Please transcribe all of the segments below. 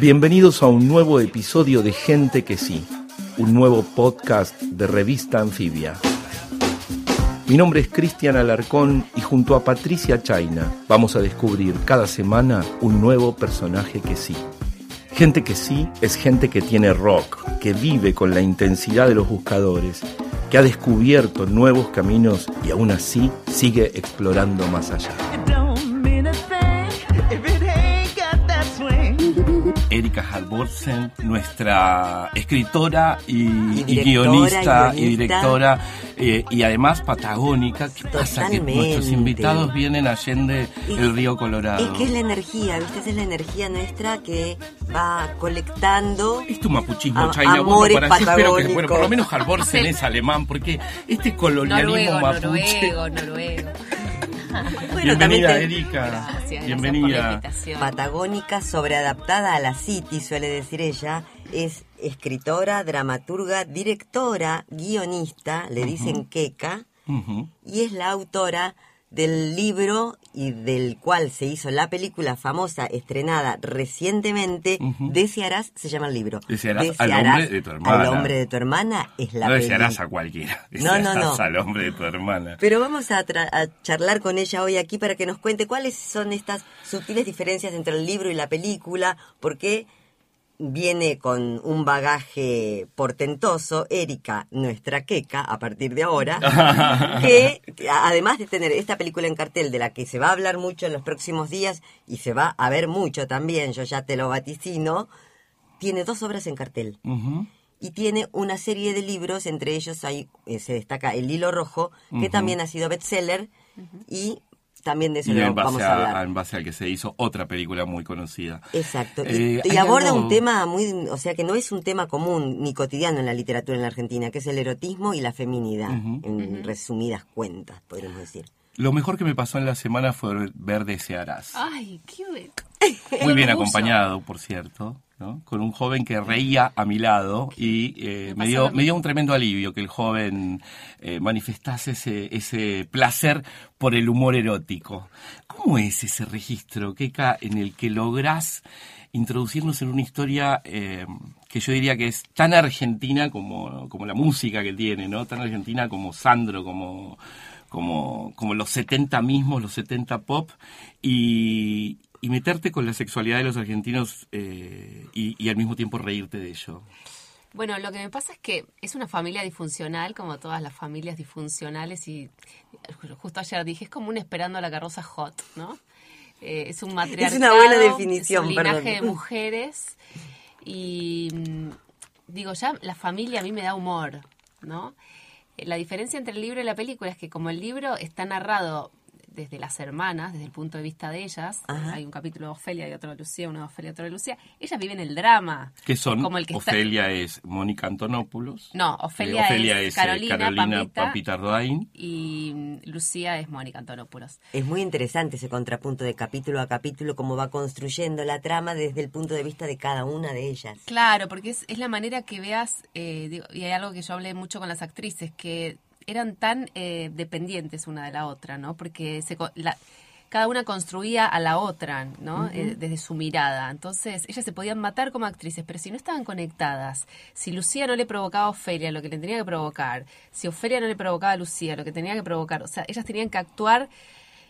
Bienvenidos a un nuevo episodio de Gente que sí, un nuevo podcast de revista Anfibia. Mi nombre es Cristian Alarcón y junto a Patricia Chaina vamos a descubrir cada semana un nuevo personaje que sí. Gente que sí es gente que tiene rock, que vive con la intensidad de los buscadores, que ha descubierto nuevos caminos y aún así sigue explorando más allá. Erika Halvorsen, nuestra escritora y, guionista y, directora eh, y además patagónica. ¿Qué pasa? Que nuestros invitados vienen allende el río Colorado. Es que es la energía, ¿viste? es la energía nuestra que va colectando. Es tu mapuchismo, China. Bueno, para pero que, bueno, por lo menos Halvorsen es alemán, porque este colonialismo mapuche. Noruego, noruego. Bienvenida, Erika. Bienvenida. Patagónica sobreadaptada a la City, suele decir ella. Es escritora, dramaturga, directora, guionista, le dicen queca, y es la autora del libro y del cual se hizo la película famosa estrenada recientemente, Desearás, se llama el libro. Desearás, al hombre de tu hermana. Al hombre de tu hermana es la No desearás a cualquiera, no, no, no. al hombre de tu hermana. Pero vamos a, a, charlar con ella hoy aquí para que nos cuente cuáles son estas sutiles diferencias entre el libro y la película, por qué viene con un bagaje portentoso, Erika, nuestra queca, a partir de ahora, que además de tener esta película en cartel de la que se va a hablar mucho en los próximos días y se va a ver mucho también, yo ya te lo vaticino, tiene dos obras en cartel. Y tiene una serie de libros, entre ellos hay, eh, se destaca El Hilo Rojo, que también ha sido bestseller, y también de eso vamos a, hablar. En base al que se hizo otra película muy conocida. Exacto. y, eh, aborda un tema muy, o sea, que no es un tema común ni cotidiano en la literatura en la Argentina, que es el erotismo y la feminidad, en resumidas cuentas, podríamos decir. Lo mejor que me pasó en la semana fue ver Desearás. Ay, qué Muy bien acompañado, por cierto. Con un joven que reía a mi lado y eh, me, dio, me dio un tremendo alivio que el joven eh, manifestase ese, ese placer por el humor erótico. ¿Cómo es ese registro, Keka, en el que lográs introducirnos en una historia eh, que yo diría que es tan argentina como, como la música que tiene, ¿no? Tan argentina como Sandro, como, como, como los 70 mismos, los 70 pop, y, y meterte con la sexualidad de los argentinos eh, y, al mismo tiempo reírte de ello? Bueno, lo que me pasa es que es una familia disfuncional, como todas las familias disfuncionales, y justo ayer dije, es como un esperando a la carroza hot, ¿no? Eh, es un material. Es una buena definición, es un linaje de mujeres, y mm, digo, ya la familia a mí me da humor, ¿no? La diferencia entre el libro y la película es que como el libro está narrado desde las hermanas, desde el punto de vista de ellas. Hay un capítulo de Ofelia y otro de Lucía, uno de Ofelia y otro de Lucía. Ellas viven el drama. ¿Qué son? Como el que Ofelia es Mónica Antonopoulos. No, Ofelia, es, eh, Carolina, Papita, Y Lucía es Mónica Antonopoulos. Es muy interesante ese contrapunto de capítulo a capítulo, cómo va construyendo la trama desde el punto de vista de cada una de ellas. Claro, porque es, es la manera que veas, eh, y hay algo que yo hablé mucho con las actrices, que eran tan eh, dependientes una de la otra, ¿no? Porque se, cada una construía a la otra, ¿no? Eh, desde su mirada. Entonces, ellas se podían matar como actrices, pero si no estaban conectadas, si Lucía no le provocaba a Ofelia lo que le tenía que provocar, si Ofelia no le provocaba a Lucía lo que tenía que provocar, o sea, ellas tenían que actuar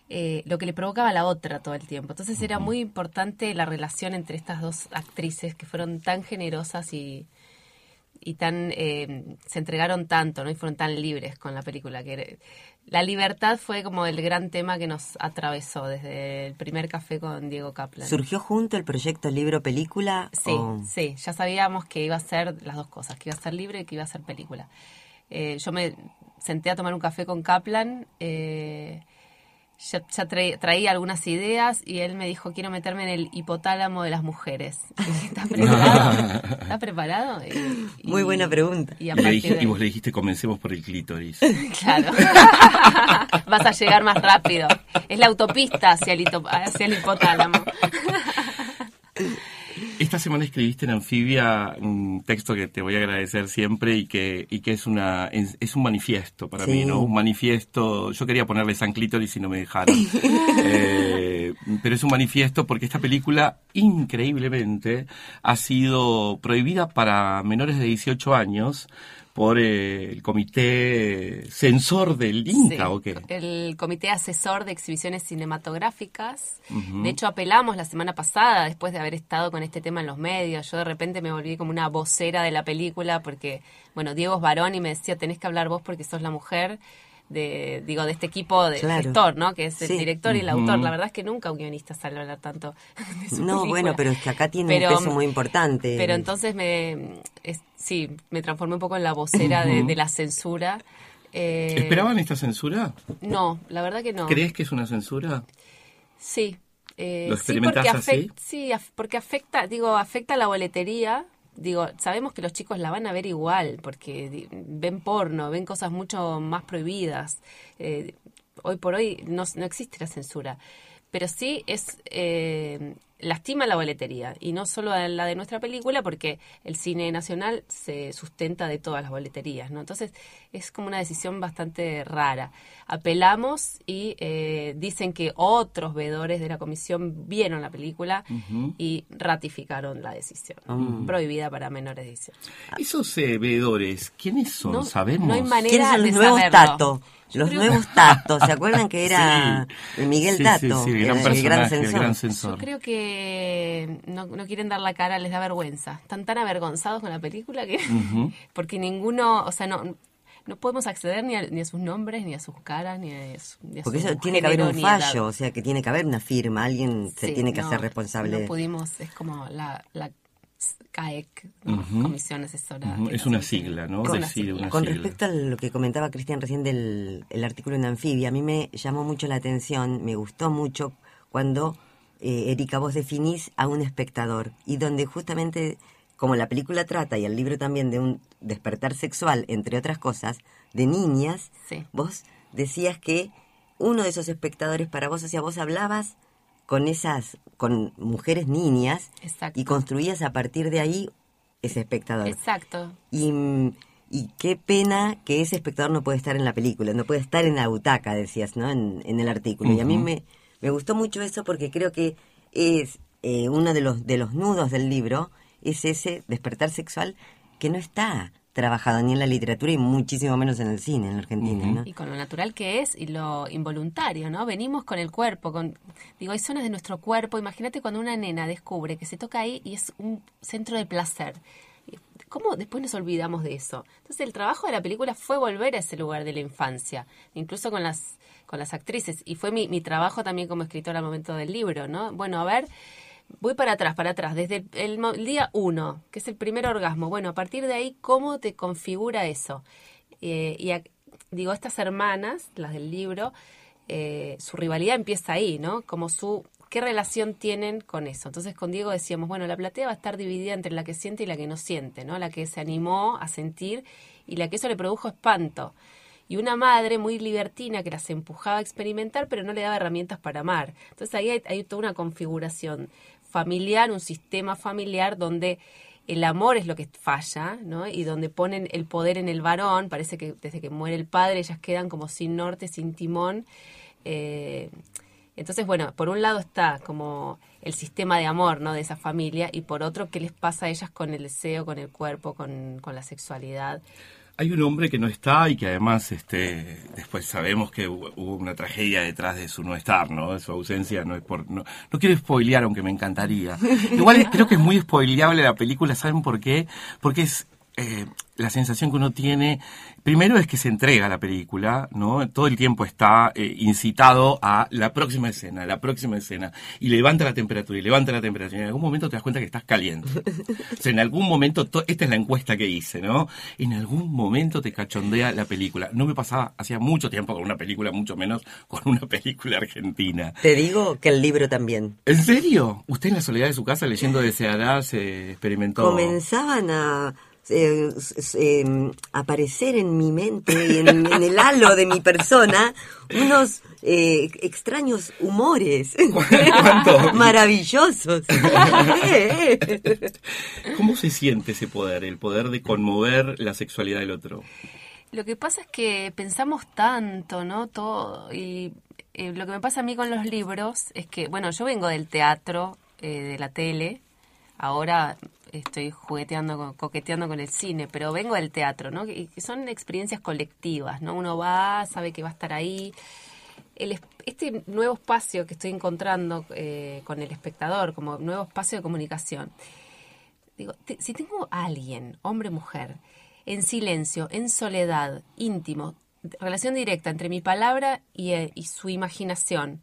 eh, lo que le provocaba a la otra todo el tiempo. Entonces, era muy importante la relación entre estas dos actrices que fueron tan generosas y, y tan eh, se entregaron tanto, ¿no? Y fueron tan libres con la película que la libertad fue como el gran tema que nos atravesó desde el primer café con Diego Kaplan. ¿Surgió junto el proyecto libro película? Sí, sí, ya sabíamos que iba a ser las dos cosas, que iba a ser libre y que iba a ser película. Eh, yo me senté a tomar un café con Kaplan eh, ya, traía algunas ideas y él me dijo, quiero meterme en el hipotálamo de las mujeres. ¿Estás preparado? ¿Estás preparado? Muy buena pregunta. Y, vos le dijiste, comencemos por el clítoris. claro. Vas a llegar más rápido. Es la autopista hacia el, hacia el hipotálamo. Esta semana escribiste en Anfibia un texto que te voy a agradecer siempre y que, y que es, una, es, un manifiesto para mí, ¿no? Un manifiesto, yo quería ponerle San Clítoris y no me dejaron. Eh, pero es un manifiesto porque esta película, increíblemente, ha sido prohibida para menores de 18 años por eh, el comité censor del INCA, ¿o qué? El comité asesor de exhibiciones cinematográficas. De hecho, apelamos la semana pasada, después de haber estado con este tema en los medios. Yo de repente me volví como una vocera de la película porque, bueno, Diego es varón y me decía, tenés que hablar vos porque sos la mujer de digo de este equipo de gestor, ¿no? Que es el director y el autor. La verdad es que nunca un guionista sale a hablar tanto de su No, bueno, pero es que acá tiene un peso muy importante. Pero entonces me sí, me transformé un poco en la vocera de, la censura. Eh, ¿Esperaban esta censura? No, la verdad que no. ¿Crees que es una censura? Sí. Eh, ¿Lo experimentas así? Sí, porque afecta, digo, afecta la boletería, digo, sabemos que los chicos la van a ver igual, porque ven porno, ven cosas mucho más prohibidas. Eh, hoy por hoy no, no, existe la censura, pero sí es eh, lastima la boletería y no solo la de nuestra película porque el cine nacional se sustenta de todas las boleterías, ¿no? Entonces es como una decisión bastante rara. Apelamos y eh, dicen que otros veedores de la comisión vieron la película y ratificaron la decisión ah. prohibida para menores de 18. Esos eh, veedores, ¿quiénes son? ¿Sabemos? No hay manera de saberlo. Los nuevos Tatos, ¿se acuerdan que era Miguel Tato? el, gran gran censor. Yo creo que no, quieren dar la cara, les da vergüenza. Están tan avergonzados con la película que... porque ninguno, o sea, no no podemos acceder ni a, ni a sus nombres, ni a sus caras, ni a, su, Porque eso tiene que haber un fallo, o sea, que tiene que haber una firma, alguien se tiene que hacer responsable. No pudimos, es como la, la CAEC, Comisión Asesora. Es una sigla, ¿no? Con respecto a lo que comentaba Cristian recién del el artículo en Anfibia, a mí me llamó mucho la atención, me gustó mucho cuando, eh, Erika, vos definís a un espectador y donde justamente, como la película trata y el libro también de un despertar sexual, entre otras cosas, de niñas, vos decías que uno de esos espectadores para vos, o sea, vos hablabas con esas, con mujeres niñas y construías a partir de ahí ese espectador. Exacto. Y, y, qué pena que ese espectador no puede estar en la película, no puede estar en la butaca, decías, ¿no? En, el artículo. Y a mí me, me gustó mucho eso porque creo que es eh, uno de los, de los nudos del libro, es ese despertar sexual que no está trabajado ni en la literatura y muchísimo menos en el cine en la Argentina, ¿no? Y con lo natural que es y lo involuntario, ¿no? Venimos con el cuerpo, con digo, hay zonas de nuestro cuerpo, imagínate cuando una nena descubre que se toca ahí y es un centro de placer. ¿Cómo después nos olvidamos de eso? Entonces el trabajo de la película fue volver a ese lugar de la infancia, incluso con las con las actrices y fue mi, mi trabajo también como escritora al momento del libro, ¿no? Bueno, a ver, voy para atrás, para atrás, desde el, día uno, que es el primer orgasmo. Bueno, a partir de ahí, ¿cómo te configura eso? Eh, y digo, estas hermanas, las del libro, eh, su rivalidad empieza ahí, ¿no? Como su, ¿qué relación tienen con eso? Entonces con Diego decíamos, bueno, la platea va a estar dividida entre la que siente y la que no siente, ¿no? La que se animó a sentir y la que eso le produjo espanto y una madre muy libertina que las empujaba a experimentar, pero no le daba herramientas para amar. Entonces ahí hay, toda una configuración familiar, un sistema familiar donde el amor es lo que falla, ¿no? Y donde ponen el poder en el varón, parece que desde que muere el padre ellas quedan como sin norte, sin timón. Eh, entonces, bueno, por un lado está como el sistema de amor, ¿no? De esa familia, y por otro, ¿qué les pasa a ellas con el deseo, con el cuerpo, con, con la sexualidad? Hay un hombre que no está y que además este, después sabemos que hubo una tragedia detrás de su no estar, ¿no? De su ausencia no es por... No, no quiero spoilear, aunque me encantaría. Igual creo que es muy spoileable la película, ¿saben por qué? Porque es eh, la sensación que uno tiene, primero es que se entrega la película, ¿no? Todo el tiempo está eh, incitado a la próxima escena, la próxima escena, y levanta la temperatura, y levanta la temperatura, y en algún momento te das cuenta que estás caliente. o sea, en algún momento, esta es la encuesta que hice, ¿no? En algún momento te cachondea la película. No me pasaba hacía mucho tiempo con una película, mucho menos con una película argentina. Te digo que el libro también. ¿En serio? ¿Usted en la soledad de su casa leyendo Deseará se experimentó? Comenzaban a eh, em, aparecer en mi mente y en, el halo de mi persona unos eh, extraños humores maravillosos. ¿Cómo se siente ese poder, el poder de conmover la sexualidad del otro? Lo que pasa es que pensamos tanto, ¿no? Todo y eh, lo que me pasa a mí con los libros es que, bueno, yo vengo del teatro, eh, de la tele, ahora estoy jugueteando, coqueteando con el cine, pero vengo del teatro, ¿no? Que, son experiencias colectivas, ¿no? Uno va, sabe que va a estar ahí. El es- este nuevo espacio que estoy encontrando eh, con el espectador, como nuevo espacio de comunicación, digo, te- si tengo a alguien, hombre mujer, en silencio, en soledad, íntimo, relación directa entre mi palabra y, eh, y su imaginación,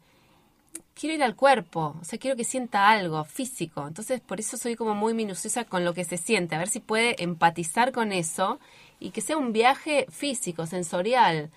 quiero ir al cuerpo, o sea, quiero que sienta algo físico. Entonces, por eso soy como muy minuciosa con lo que se siente, a ver si puede empatizar con eso y que sea un viaje físico, sensorial.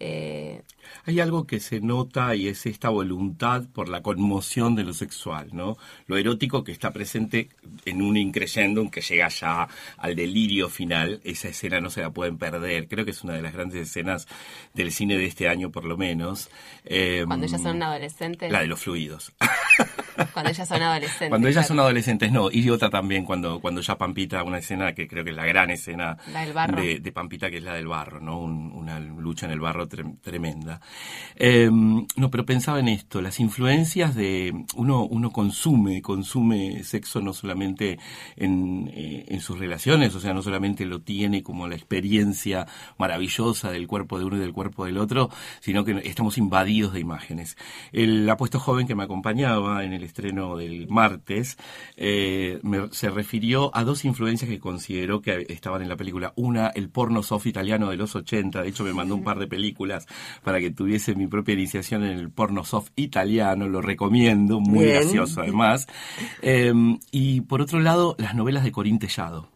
Eh, Hay algo que se nota y es esta voluntad por la conmoción de lo sexual, ¿no? Lo erótico que está presente en un increyendo que llega ya al delirio final. Esa escena no se la pueden perder. Creo que es una de las grandes escenas del cine de este año, por lo menos. Eh, cuando ellas son adolescentes. La de los fluidos. Cuando ellas son adolescentes. Cuando ellas son adolescentes, no. Y otra también, cuando, cuando ya Pampita, una escena que creo que es la gran escena La del barro. De, de Pampita, que es la del barro, ¿no? Un- una lucha en el barro trem- tremenda. Eh, no, pero pensaba en esto, las influencias de... Uno, uno consume, consume sexo no solamente en, eh, en sus relaciones, o sea, no solamente lo tiene como la experiencia maravillosa del cuerpo de uno y del cuerpo del otro, sino que estamos invadidos de imágenes. El apuesto joven que me acompañaba en el estreno del martes eh, me- se refirió a dos influencias que consideró que estaban en la película. Una, el porno soft italiano de los 80, de hecho me mandó un par de películas para que tuviese mi propia iniciación en el porno soft italiano, lo recomiendo, muy Bien. gracioso además. Eh, y por otro lado, las novelas de Corín Tellado.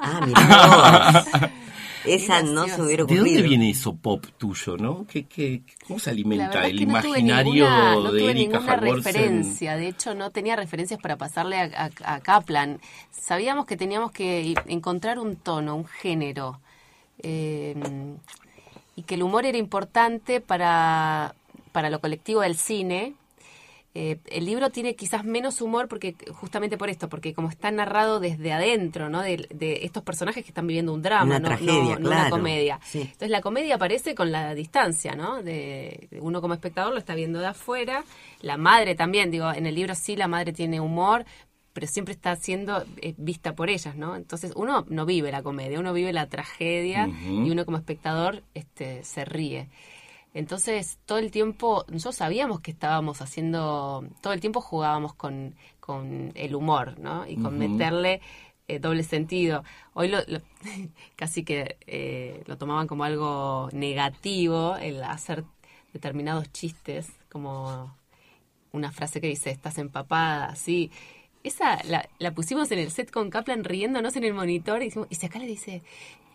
Ah, mira. Esa no se hubiera ¿De ocurrido. dónde viene eso pop tuyo, no? ¿Qué, qué, ¿Cómo se alimenta es el que no tuve imaginario ninguna, no de tuve Erika ninguna referencia. De hecho, no tenía referencias para pasarle a, a- a Kaplan. Sabíamos que teníamos que encontrar un tono, un género. eh, y que el humor era importante para, para lo colectivo del cine. Eh, el libro tiene quizás menos humor porque justamente por esto, porque como está narrado desde adentro, ¿no? De, de estos personajes que están viviendo un drama, Una no, tragedia, no- no una comedia. Sí. Entonces la comedia aparece con la distancia, ¿no? De, uno como espectador lo está viendo de afuera. La madre también, digo, en el libro sí la madre tiene humor, pero siempre está siendo eh, vista por ellas, ¿no? Entonces uno no vive la comedia, uno vive la tragedia y uno como espectador este, se ríe. Entonces, todo el tiempo, nosotros sabíamos que estábamos haciendo, todo el tiempo jugábamos con, con el humor, ¿no? Y con meterle eh, doble sentido. Hoy lo, lo- casi que eh, lo tomaban como algo negativo, el hacer determinados chistes, como una frase que dice, estás empapada, así. Esa la, la pusimos en el set con Kaplan riéndonos en el monitor y, decimos- y si acá le dice,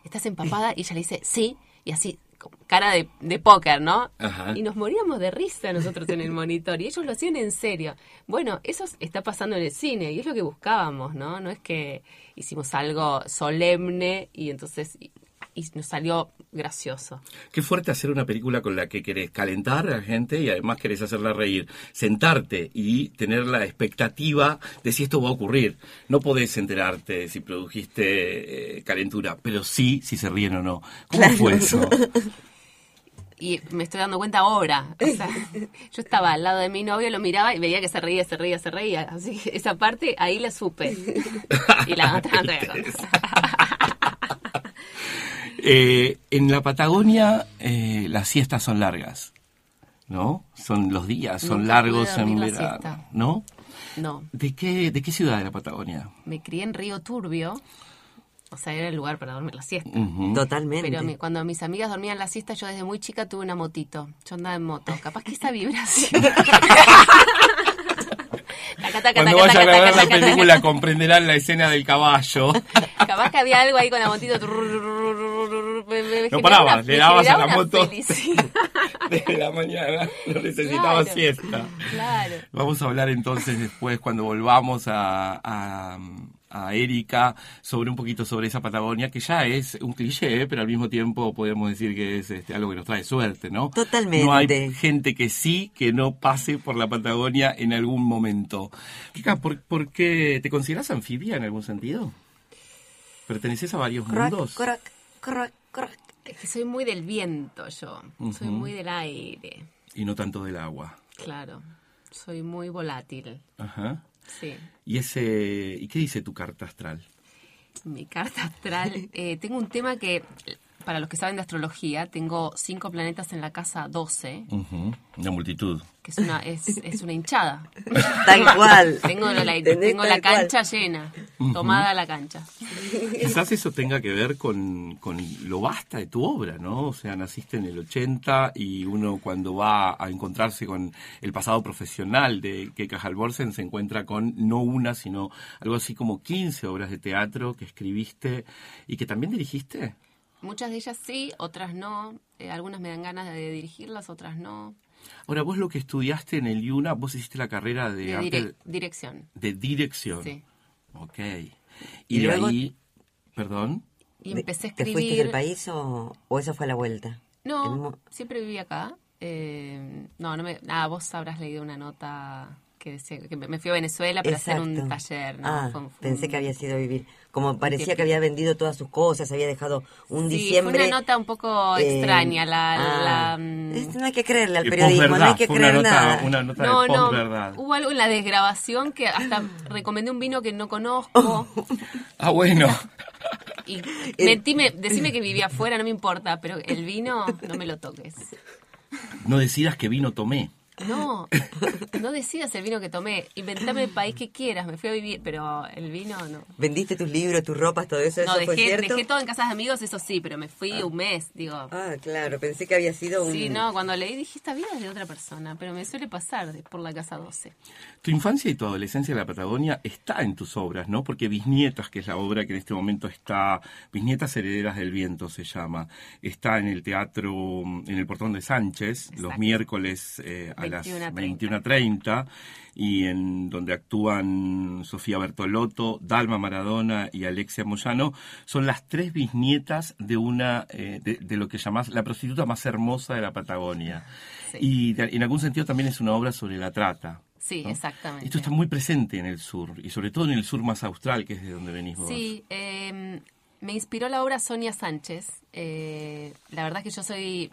estás empapada, y ella le dice, sí, y así, cara de, de póker, ¿no? Ajá. Y nos moríamos de risa nosotros en el monitor y ellos lo hacían en serio. Bueno, eso está pasando en el cine y es lo que buscábamos, ¿no? No es que hicimos algo solemne y entonces y, nos salió gracioso. Qué fuerte hacer una película con la que querés calentar a la gente y además querés hacerla reír. Sentarte y tener la expectativa de si esto va a ocurrir. No podés enterarte si produjiste eh, calentura, pero sí si se ríen o no. ¿Cómo fue eso? Y me estoy dando cuenta ahora. O sea, yo estaba al lado de mi novio, lo miraba y veía que se reía, se reía, se reía. Así que esa parte ahí la supe. Y la otra no te voy a contar. Eh, en la Patagonia eh, las siestas son largas, ¿no? Son los días, son Nunca largos en verano. ¿no? No, ¿De qué, ¿De qué ciudad de la Patagonia? me crié en Río Turbio. O sea, era el lugar para dormir la siesta. Totalmente. Pero mi- cuando mis amigas dormían la siesta, yo desde muy chica tuve una motito. Yo andaba en moto. Capaz que esa vibración. Taca, taca, Cuando vayan a taca, la película comprenderán la escena del caballo. Capaz que había algo ahí con la motito. Me- me- No generaba paraba, una- le dabas a la moto. Desde la mañana no necesitaba Claro. siesta. Claro. Vamos a hablar entonces después, cuando volvamos a, a, a Erika, sobre un poquito sobre esa Patagonia, que ya es un cliché, ¿eh? pero al mismo tiempo podemos decir que es este, algo que nos trae suerte, ¿no? Totalmente. No hay gente que sí, que no pase por la Patagonia en algún momento. Kika, ¿por, por qué te consideras anfibia en algún sentido? ¿Perteneces a varios Croc, mundos? croc, croc, croc. Es que soy muy del viento yo. Soy muy del aire. Y no tanto del agua. Claro, soy muy volátil. Ajá. Sí. ¿Y, ese, ¿y qué dice tu carta astral? Mi carta astral, eh, tengo un tema que, para los que saben de astrología, tengo cinco planetas en la casa 12, Ujú, Una multitud. Que es una, es, es una hinchada. Tal cual. Tengo la, tengo la cual. cancha llena, tomada la cancha. Quizás eso tenga que ver con, con lo vasta de tu obra, ¿no? O sea, naciste en el 80 y uno cuando va a encontrarse con el pasado profesional de Keka Halvorsen se encuentra con no una, sino algo así como 15 obras de teatro que escribiste y que también dirigiste. Muchas de ellas sí, otras no. Eh, algunas me dan ganas de dirigirlas, otras no. Ahora, vos lo que estudiaste en el IUNA, vos hiciste la carrera de, De arte direc- dirección. de dirección. Sí. Ok. Y, Y de luego- ahí, perdón, Y empecé a ¿Te fuiste escribir. del país o, o eso fue la vuelta? El No, siempre viví acá. Eh, no, no me. Nada, vos habrás leído una nota que decía que me fui a Venezuela para hacer un taller. ¿no? Ah, Fue un- fue pensé un- que había sido vivir. Como parecía que había vendido todas sus cosas, había dejado un Sí, diciembre. fue una nota un poco eh, extraña. La, ah, la, mm, es- no hay que creerle al periodismo, no hay que fue una creer nota, nada. una nota no, de no, posverdad. hubo algo en la desgrabación que hasta recomendé un vino que no conozco. Ah, bueno. Y mentime, decime que vivía afuera, no me importa, pero el vino no me lo toques. No decidas que vino tomé. No, no decidas el vino que tomé. Inventame el país que quieras, me fui a vivir, pero el vino no. Vendiste tus libros, tus ropas, todo eso, No, ¿eso fue dejé, cierto? dejé todo en casas de amigos, eso sí, pero me fui un mes, digo. Ah, claro, pensé que había sido un... Sí, no, cuando leí dije, esta vida es de otra persona, pero me suele pasar de- por la casa 12. Tu infancia y tu adolescencia en la Patagonia está en tus obras, ¿no? Porque Bisnietas, que es la obra que en este momento está, Bisnietas Herederas del Viento se llama, está en el teatro, en el Portón de Sánchez, los miércoles eh, a las 21:30. 21.30, y en donde actúan Sofía Bertolotto, Dalma Maradona y Alexia Moyano, son las tres bisnietas de una, eh, de, de lo que llamás la prostituta más hermosa de la Patagonia. Sí. Y de- en algún sentido también es una obra sobre la trata. Sí, ¿no? exactamente. Esto está muy presente en el sur, y sobre todo en el sur más austral, que es de donde venís vos. Sí, eh, me inspiró la obra Sonia Sánchez. Eh, la verdad es que yo soy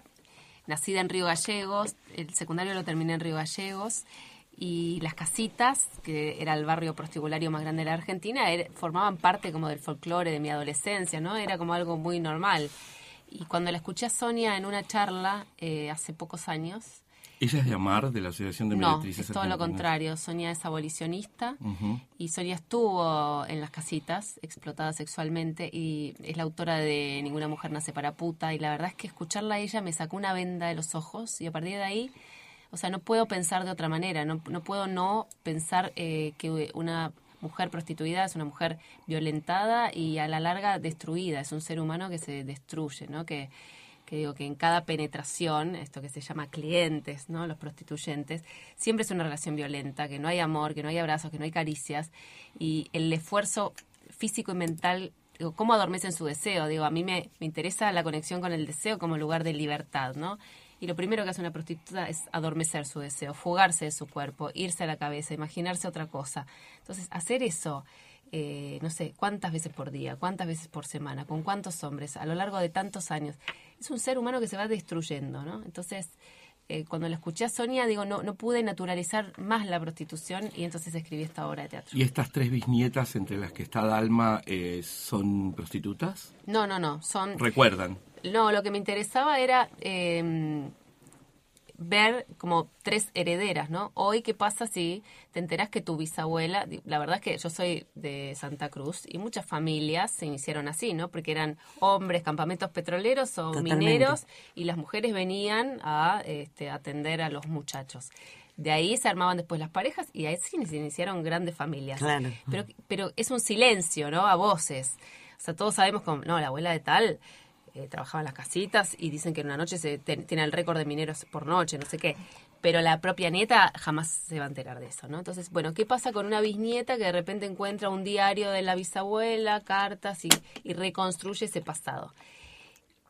nacida en Río Gallegos, el secundario lo terminé en Río Gallegos, y las casitas, que era el barrio prostibulario más grande de la Argentina, formaban parte como del folclore de mi adolescencia, ¿no? Era como algo muy normal. Y cuando la escuché a Sonia en una charla eh, hace pocos años, Ella es de Amar, de la Asociación de no, es todo lo contrario. Sonia es abolicionista y Sonia estuvo en las casitas, explotada sexualmente, y es la autora de Ninguna mujer nace para puta. Y la verdad es que escucharla a ella me sacó una venda de los ojos y a partir de ahí, o sea, no puedo pensar de otra manera. No, no puedo no pensar eh, que una mujer prostituida es una mujer violentada y a la larga destruida. Es un ser humano que se destruye, ¿no? Que, que digo que en cada penetración, esto que se llama clientes, ¿no? Los prostituyentes, siempre es una relación violenta, que no hay amor, que no hay abrazos, que no hay caricias y el esfuerzo físico y mental, cómo adormecen su deseo, digo, a mí me, me interesa la conexión con el deseo como lugar de libertad, ¿no? Y lo primero que hace una prostituta es adormecer su deseo, fugarse de su cuerpo, irse a la cabeza, imaginarse otra cosa. Entonces, hacer eso, eh, no sé, cuántas veces por día, cuántas veces por semana, con cuántos hombres, a lo largo de tantos años, es un ser humano que se va destruyendo, ¿no? Entonces, eh, cuando la escuché a Sonia, digo, no, no pude naturalizar más la prostitución y entonces escribí esta obra de teatro. ¿Y estas tres bisnietas, entre las que está Dalma, eh, son prostitutas? No, no, no, son... Recuerdan. No, lo que me interesaba era eh, ver como tres herederas, ¿no? Hoy, ¿qué pasa si te enteras que tu bisabuela, la verdad es que yo soy de Santa Cruz y muchas familias se iniciaron así, ¿no? Porque eran hombres, campamentos petroleros o Totalmente. mineros y las mujeres venían a este, atender a los muchachos. De ahí se armaban después las parejas y ahí sí se iniciaron grandes familias. Claro. Pero, pero es un silencio, ¿no? A voces. O sea, todos sabemos como, no, la abuela de tal eh, trabajaba en las casitas y dicen que en una noche se tiene el récord de mineros por noche, no sé qué. Pero la propia nieta jamás se va a enterar de eso, ¿no? Entonces, bueno, ¿qué pasa con una bisnieta que de repente encuentra un diario de la bisabuela, cartas y, y reconstruye ese pasado?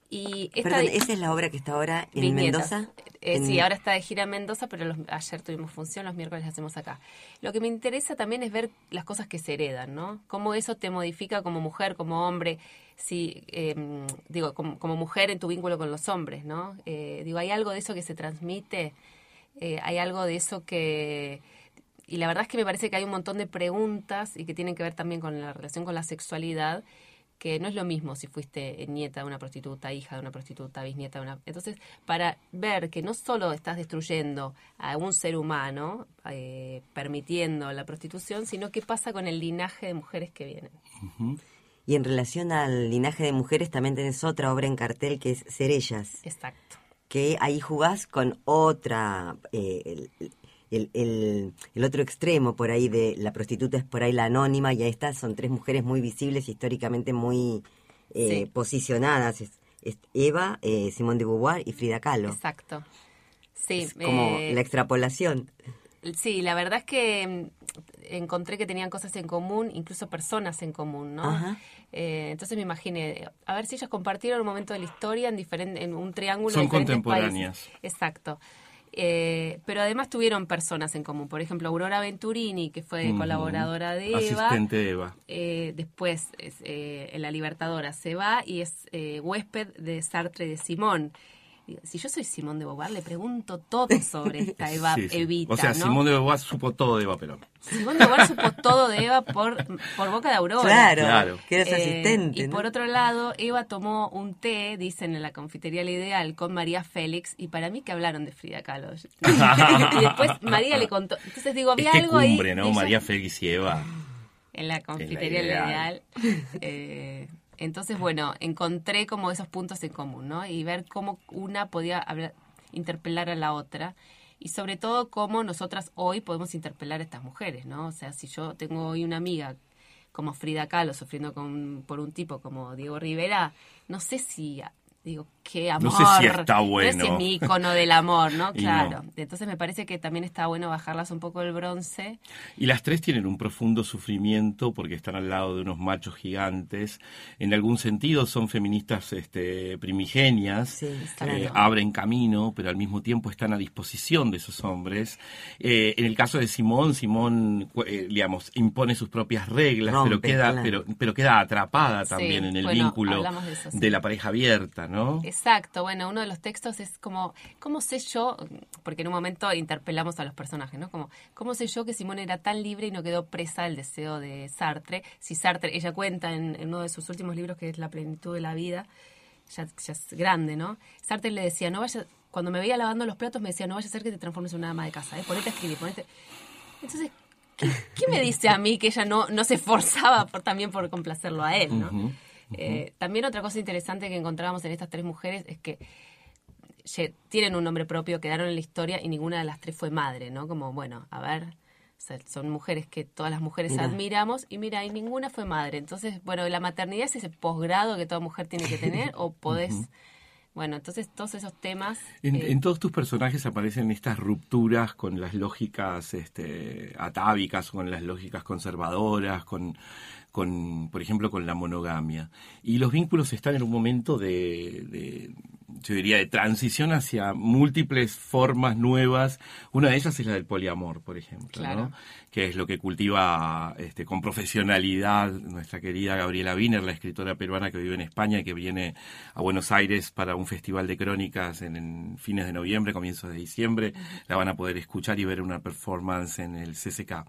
Y esta Perdón, ¿esa es la obra que está ahora en Viñetas. Mendoza? Eh, En- Sí, ahora está de gira en Mendoza, pero los- ayer tuvimos función, los miércoles la hacemos acá. Lo que me interesa también es ver las cosas que se heredan, ¿no? Cómo eso te modifica como mujer, como hombre, si, eh, digo, como, como mujer en tu vínculo con los hombres, ¿no? Eh, digo, hay algo de eso que se transmite eh, hay algo de eso que... Y la verdad es que me parece que hay un montón de preguntas y que tienen que ver también con la relación con la sexualidad, que no es lo mismo si fuiste nieta de una prostituta, hija de una prostituta, bisnieta de una... Entonces, para ver que no solo estás destruyendo a un ser humano, eh, permitiendo la prostitución, sino qué pasa con el linaje de mujeres que vienen. Y en relación al linaje de mujeres, también tenés otra obra en cartel que es Ser Ellas. Exacto. Que ahí jugás con otra, eh, el, el, el, otro extremo por ahí de la prostituta es por ahí la anónima y ahí estas son tres mujeres muy visibles, históricamente muy eh, Sí. posicionadas. Es, es Eva, eh, Simone de Beauvoir y Frida Kahlo. Exacto. Sí, Es como eh, la extrapolación. Sí, la verdad es que mm, encontré que tenían cosas en común, incluso personas en común, ¿no? Ajá. Eh, entonces me imaginé, a ver si ellas compartieron un momento de la historia en, diferente, en un triángulo. Son de contemporáneas. países. Exacto. Eh, pero además tuvieron personas en común. Por ejemplo, Aurora Venturini, que fue colaboradora de Eva. Asistente de Eva. Eh, después, es, eh, en La Libertadora se va y es eh, huésped de Sartre de Simón. Si yo soy Simón de Beauvoir, le pregunto todo sobre esta Eva, Sí, sí. Evita, O sea, ¿no? Simón de Beauvoir supo todo de Eva Perón. Simón de Beauvoir supo todo de Eva por, por boca de Aurora. Claro, Claro. que era su Eh, asistente. Y ¿no? por otro lado, Eva tomó un té, dicen en la confitería La Ideal, con María Félix, y para mí que hablaron de Frida Kahlo. y después María le contó. Entonces digo, había que algo ahí. cumbre, ¿no? de ella- María Félix y Eva. en la confitería la Ideal. Eh, entonces, bueno, encontré como esos puntos en común, ¿no? Y ver cómo una podía hablar, interpelar a la otra. Y sobre todo cómo nosotras hoy podemos interpelar a estas mujeres, ¿no? O sea, si yo tengo hoy una amiga como Frida Kahlo sufriendo con, por un tipo como Diego Rivera, no sé si, digo, qué amor. No sé si está No bueno. si es mi icono del amor, ¿no? Claro. no. Entonces me parece que también está bueno bajarlas un poco el bronce. Y las tres tienen un profundo sufrimiento porque están al lado de unos machos gigantes. En algún sentido son feministas este, primigenias, Sí, eh, abren camino, pero al mismo tiempo están a disposición de esos hombres. Eh, en el caso de Simón, Simón, eh, digamos, impone sus propias reglas, pero queda, claro. pero, pero queda atrapada Sí, también en el bueno, vínculo de eso, sí. de la pareja abierta, ¿no? Exacto, bueno, uno de los textos es como, ¿cómo sé yo? Porque en un momento interpelamos a los personajes, ¿no? Como, ¿cómo sé yo que Simón era tan libre y no quedó presa del deseo de Sartre? Si Sartre, ella cuenta en, en uno de sus últimos libros que es La plenitud de la vida, ya, ya es grande, ¿no? Sartre le decía, no vaya, cuando me veía lavando los platos me decía, no vaya a ser que te transformes en una ama de casa, ¿eh? Ponete a escribir, ponete... Entonces, ¿qué, qué me dice a mí que ella no, no se esforzaba por, también por complacerlo a él, ¿no? Eh, también otra cosa interesante que encontrábamos en estas tres mujeres es que tienen un nombre propio, quedaron en la historia y ninguna de las tres fue madre, ¿no? Como, bueno, a ver, o sea, son mujeres que todas las mujeres admiramos y mira, y ninguna fue madre. Entonces, bueno, la maternidad es ese posgrado que toda mujer tiene que tener o podés... Bueno, entonces todos esos temas... En, eh, en todos tus personajes aparecen estas rupturas con las lógicas este, atávicas, con las lógicas conservadoras, con, con, por ejemplo, con la monogamia. Y los vínculos están en un momento de, de, yo diría, de transición hacia múltiples formas nuevas. Una de ellas es la del poliamor, por ejemplo, Claro. ¿no? que es lo que cultiva este, con profesionalidad nuestra querida Gabriela Wiener, la escritora peruana que vive en España y que viene a Buenos Aires para un festival de crónicas en, en fines de noviembre, comienzos de diciembre. La van a poder escuchar y ver una performance en el CCK.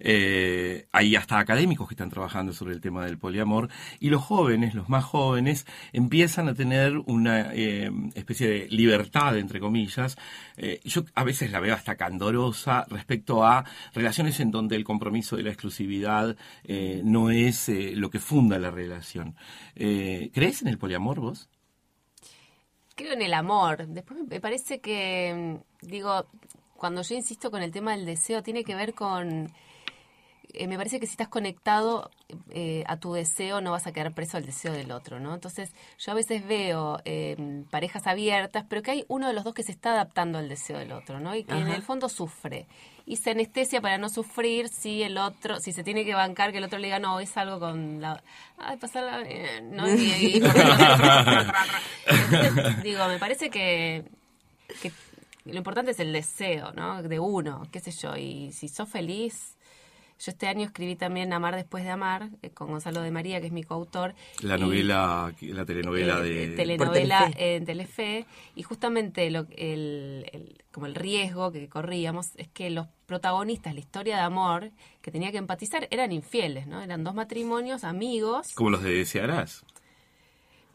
Eh, hay hasta académicos que están trabajando sobre el tema del poliamor y los jóvenes, los más jóvenes, empiezan a tener una eh, especie de libertad, entre comillas. Eh, yo a veces la veo hasta candorosa respecto a relaciones en donde el compromiso de la exclusividad eh, no es eh, lo que funda la relación. Eh, ¿Crees en el poliamor vos? creo en el amor. Después me parece que, mm, digo, cuando yo insisto con el tema del deseo, tiene que ver con... eh, me parece que si estás conectado eh, a tu deseo, no vas a quedar preso al deseo del otro, ¿no? Entonces, yo a veces veo eh, parejas abiertas, pero que hay uno de los dos que se está adaptando al deseo del otro, ¿no? Y que en el fondo sufre. Y se anestesia para no sufrir si el otro, si se tiene que bancar, que el otro le diga, no, es algo con la... Ay, pasarla... eh, no, y- y- entonces, digo, me parece que, que lo importante es el deseo, ¿no? De uno, qué sé yo. Y si sos feliz, Yo este año escribí también Amar después de amar, eh, con Gonzalo de María, que es mi coautor. La y- novela, la telenovela eh, de... telenovela Telefe. en Telefe y justamente lo, el, el- como el riesgo que corríamos es que los protagonistas, la historia de amor que tenía que empatizar eran infieles, ¿no? Eran dos matrimonios, amigos, Como los de Desearás.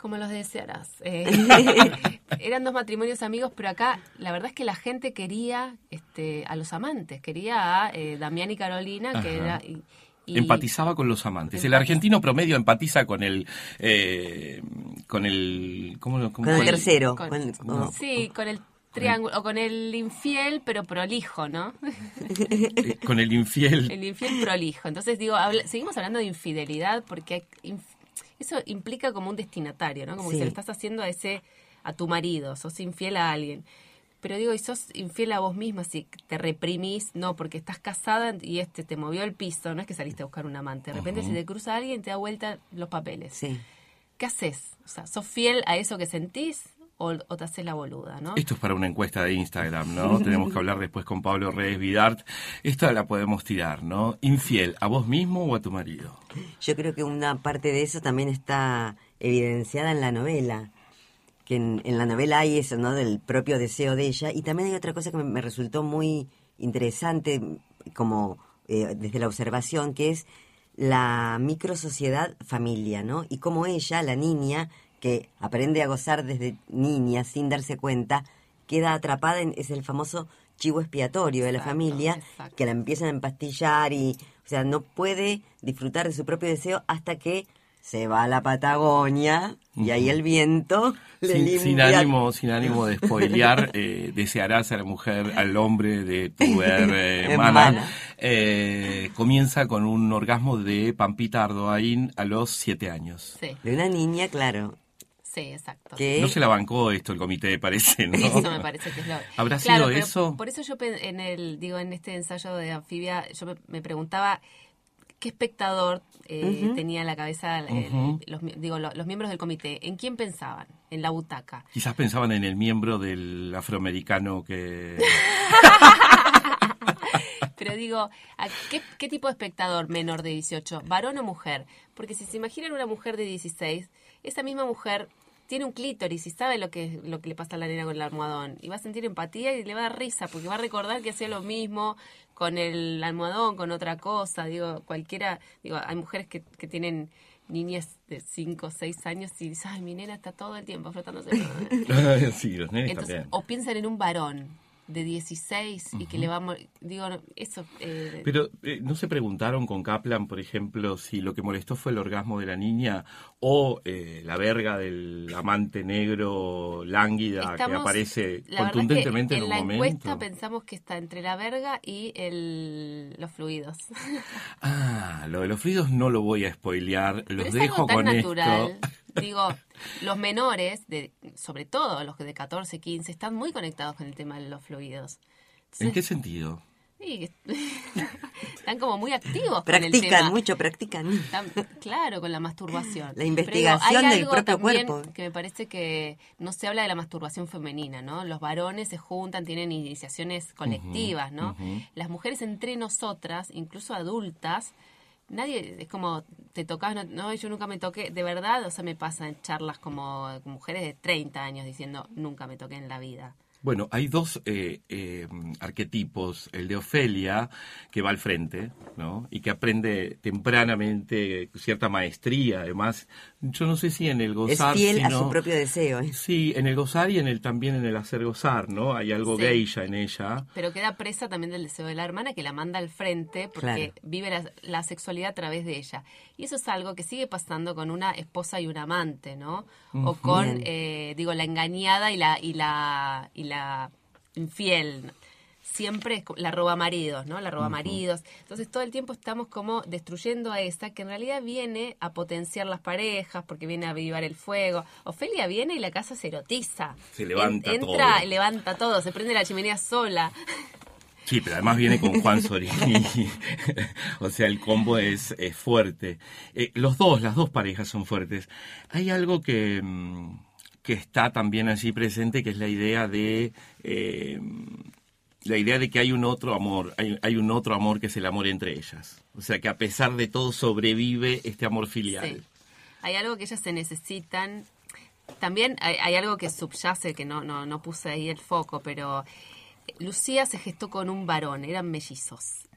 Como los desearás. Eh, eran dos matrimonios amigos, pero acá la verdad es que la gente quería este, a los amantes, quería a eh, Damián y Carolina, que Ajá. era... y- y- Empatizaba con los amantes. El argentino promedio empatiza con el... eh, con el... ¿Cómo lo cómo- Con el cuál- tercero. con- con- no. Sí, con el triángulo, o con el infiel, pero prolijo, ¿no? eh, con el infiel. El infiel prolijo. Entonces, digo, habla- seguimos hablando de infidelidad porque hay inf- eso implica como un destinatario, ¿no? Como que Sí. se lo estás haciendo a ese, a tu marido, sos infiel a alguien. Pero digo, y sos infiel a vos misma, si te reprimís, no, porque estás casada y este te movió el piso, no es que saliste a buscar un amante. De repente, si te cruza alguien, te da vuelta los papeles. Sí. ¿Qué haces? O sea, ¿sos fiel a eso que sentís o, o te haces la boluda, no? Esto es para una encuesta de Instagram, ¿no? Tenemos que hablar después con Pablo Reyes Vidart. Esta la podemos tirar, ¿no? Infiel, ¿a vos mismo o a tu marido? Yo creo que una parte de eso también está evidenciada en la novela. Que en, en la novela hay eso, ¿no? Del propio deseo de ella. Y también hay otra cosa que me, me resultó muy interesante, como eh, desde la observación, que es la microsociedad familia, ¿no? Y cómo ella, la niña, que aprende a gozar desde niña sin darse cuenta, queda atrapada en, es el famoso chivo expiatorio de la Exacto, familia, exacto. que la empiezan a empastillar y, o sea, no puede disfrutar de su propio deseo hasta que se va a la Patagonia y ahí el viento le Sin, limpia. sin ánimo, sin ánimo de spoilear, eh, desearás a la mujer, al hombre de tu her- hermana. Hermana. Eh, comienza con un orgasmo de Pampita Ardoain a los siete años. Sí, De una niña, claro, sí, exacto. No se la bancó esto el comité, parece, ¿no? Eso me parece que es lo... ¿Habrá Claro, sido eso? Por eso yo en el, digo, en este ensayo de anfibia, yo me, me preguntaba qué espectador eh, tenía en la cabeza el- los, digo, lo- los miembros del comité. ¿En quién pensaban? En la butaca. Quizás pensaban en el miembro del afroamericano que... Pero digo, ¿a qué, qué tipo de espectador menor de 18? ¿Varón o mujer? Porque si se imaginan una mujer de 16, esa misma mujer tiene un clítoris y sabe lo que, lo que le pasa a la nena con el almohadón. Y va a sentir empatía y le va a dar risa, porque va a recordar que hacía lo mismo con el almohadón, con otra cosa. Digo, cualquiera, digo, hay mujeres que, que tienen niñas de 5 o 6 años y dicen, ay, mi nena está todo el tiempo frotándose. sí, los nenes Entonces, también. o piensan en un varón de 16 y que le va a morir. Digo, eso. eh, Pero eh, no se preguntaron con Kaplan, por ejemplo, si lo que molestó fue el orgasmo de la niña o eh, la verga del amante negro lánguida que aparece la contundentemente que en un la momento. encuesta pensamos que está entre la verga y el, los fluidos. Ah, lo de los fluidos no lo voy a spoilear, Pero los es dejo algo tan con natural. esto. Digo, los menores, de, sobre todo los de 14, 15, están muy conectados con el tema de los fluidos. ¿En qué sentido? sí, están como muy activos con el practican, tema. mucho practican. Tan- claro, con la masturbación. La investigación Pero digo, hay del algo propio también cuerpo. Que me parece que no se habla de la masturbación femenina, ¿no? Los varones se juntan, tienen iniciaciones colectivas, ¿no? Las mujeres entre nosotras, incluso adultas, nadie es como te tocas, no, no, yo nunca me toqué, de verdad, o sea, me pasa en charlas como mujeres de 30 años diciendo nunca me toqué en la vida. Bueno, hay dos eh, eh, arquetipos. El de Ofelia, que va al frente, ¿no? Y que aprende tempranamente cierta maestría. Además, yo no sé si en el Es gozar. fiel a sino- su propio deseo. ¿eh? Sí, en el gozar y en el también en el hacer gozar, ¿no? Hay algo Sí. geisha en ella. Pero queda presa también del deseo de la hermana que la manda al frente porque Claro. vive la, la sexualidad a través de ella. Y eso es algo que sigue pasando con una esposa y un amante, ¿no? O con, eh, digo, la engañada y la, y la, y la infiel. Siempre es la roba maridos, ¿no? La roba maridos. Entonces todo el tiempo estamos como destruyendo a esa que en realidad viene a potenciar las parejas porque viene a avivar el fuego. Ofelia viene y la casa se erotiza. Se levanta En- entra, todo. levanta todo, se prende la chimenea sola. Sí, pero además viene con Juan Sorini. o sea, el combo es, es fuerte. Eh, los dos, las dos parejas son fuertes. Hay algo que, mm, que está también allí presente, que es la idea de eh, la idea de que hay un otro amor, hay, un otro amor que es el amor entre ellas. O sea, que a pesar de todo sobrevive este amor filial. Sí. Hay algo que ellas se necesitan. También hay, hay algo que subyace, que no, no, no puse ahí el foco, pero Lucía se gestó con un varón, eran mellizos.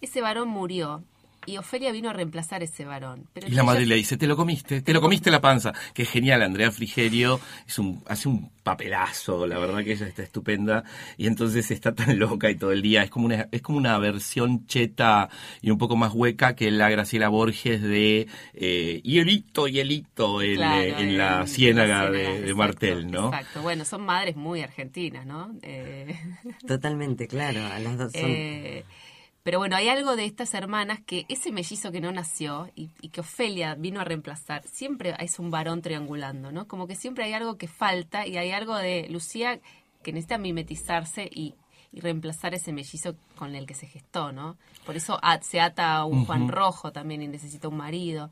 Ese varón murió y Ofelia vino a reemplazar ese varón. y la madre le dice, te lo comiste, te lo comiste la panza. Que genial, Andrea Frigerio es un, hace un papelazo, la verdad que ella está estupenda. Y entonces está tan loca y todo el día. Es como una, es como una versión cheta y un poco más hueca que la Graciela Borges de eh, Hielito, Hielito en, en, la ciénaga de, Martel, ¿no? Exacto, bueno, son madres muy argentinas, ¿no? Eh... Totalmente, claro, a las dos son... Pero bueno, hay algo de estas hermanas que ese mellizo que no nació y, que Ofelia vino a reemplazar, siempre es un varón triangulando, ¿no? Como que siempre hay algo que falta y hay algo de Lucía que necesita mimetizarse y, reemplazar ese mellizo con el que se gestó, ¿no? Por eso se ata a un Juan Rojo también y necesita un marido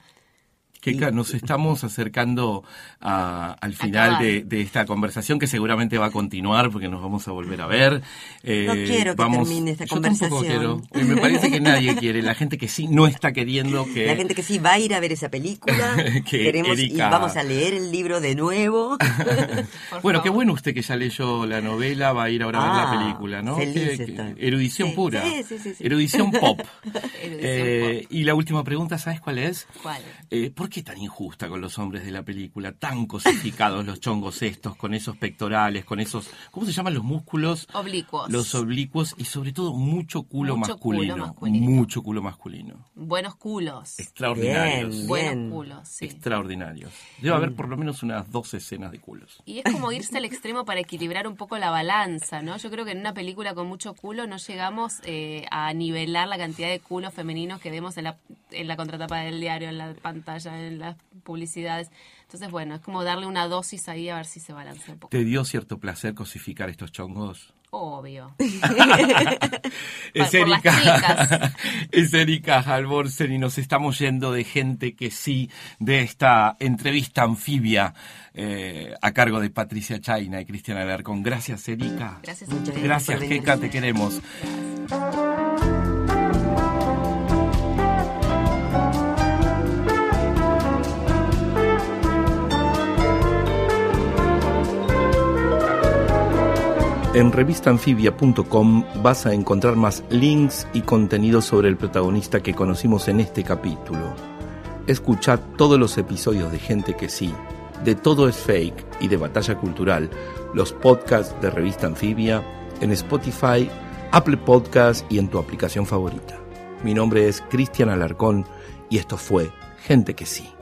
que nos estamos acercando al final de, esta conversación que seguramente va a continuar porque nos vamos a volver a ver. Eh, no quiero que termine esta conversación. Quiero. Eh, me parece que nadie quiere. La gente que sí no está queriendo que... La gente que sí va a ir a ver esa película. Queremos y vamos a leer el libro de nuevo. bueno, qué bueno usted que ya leyó la novela, va a ir ahora a ver la ah, película, ¿no? erudición pura. Sí, sí, erudición pop. Eh, y la última pregunta, ¿sabes cuál es? ¿Cuál? ¿Por qué tan injusta con los hombres de la película? Tan cosificados los chongos estos, con esos pectorales, con esos, ¿cómo se llaman los músculos? Oblicuos. Los oblicuos y sobre todo mucho culo, masculino, Mucho culo masculino. Buenos culos. Extraordinarios. Buenos culos, sí. Extraordinarios. Debe haber por lo menos unas dos escenas de culos. Y es como irse al extremo para equilibrar un poco la balanza, ¿no? Yo creo que en una película con mucho culo no llegamos eh, a nivelar la cantidad de culos femeninos que vemos en la, en la contratapa del diario, en la pantalla en las publicidades. Entonces, bueno, es como darle una dosis ahí a ver si se balancea un poco. ¿Te dio cierto placer cosificar estos chongos? Obvio. es, Erika, es Erika Halvorsen y nos estamos yendo de gente que sí, de esta entrevista anfibia eh, a cargo de Patricia Chaina y Cristiana Alarcón. Gracias, Erika. Gracias, Gracias, Keka, te queremos. En revistanfibia.com vas a encontrar más links y contenido sobre el protagonista que conocimos en este capítulo. Escucha todos los episodios de Gente que sí, de Todo es Fake y de Batalla Cultural, los podcasts de Revista Anfibia, en Spotify, Apple Podcasts y en tu aplicación favorita. Mi nombre es Cristian Alarcón y esto fue Gente que sí.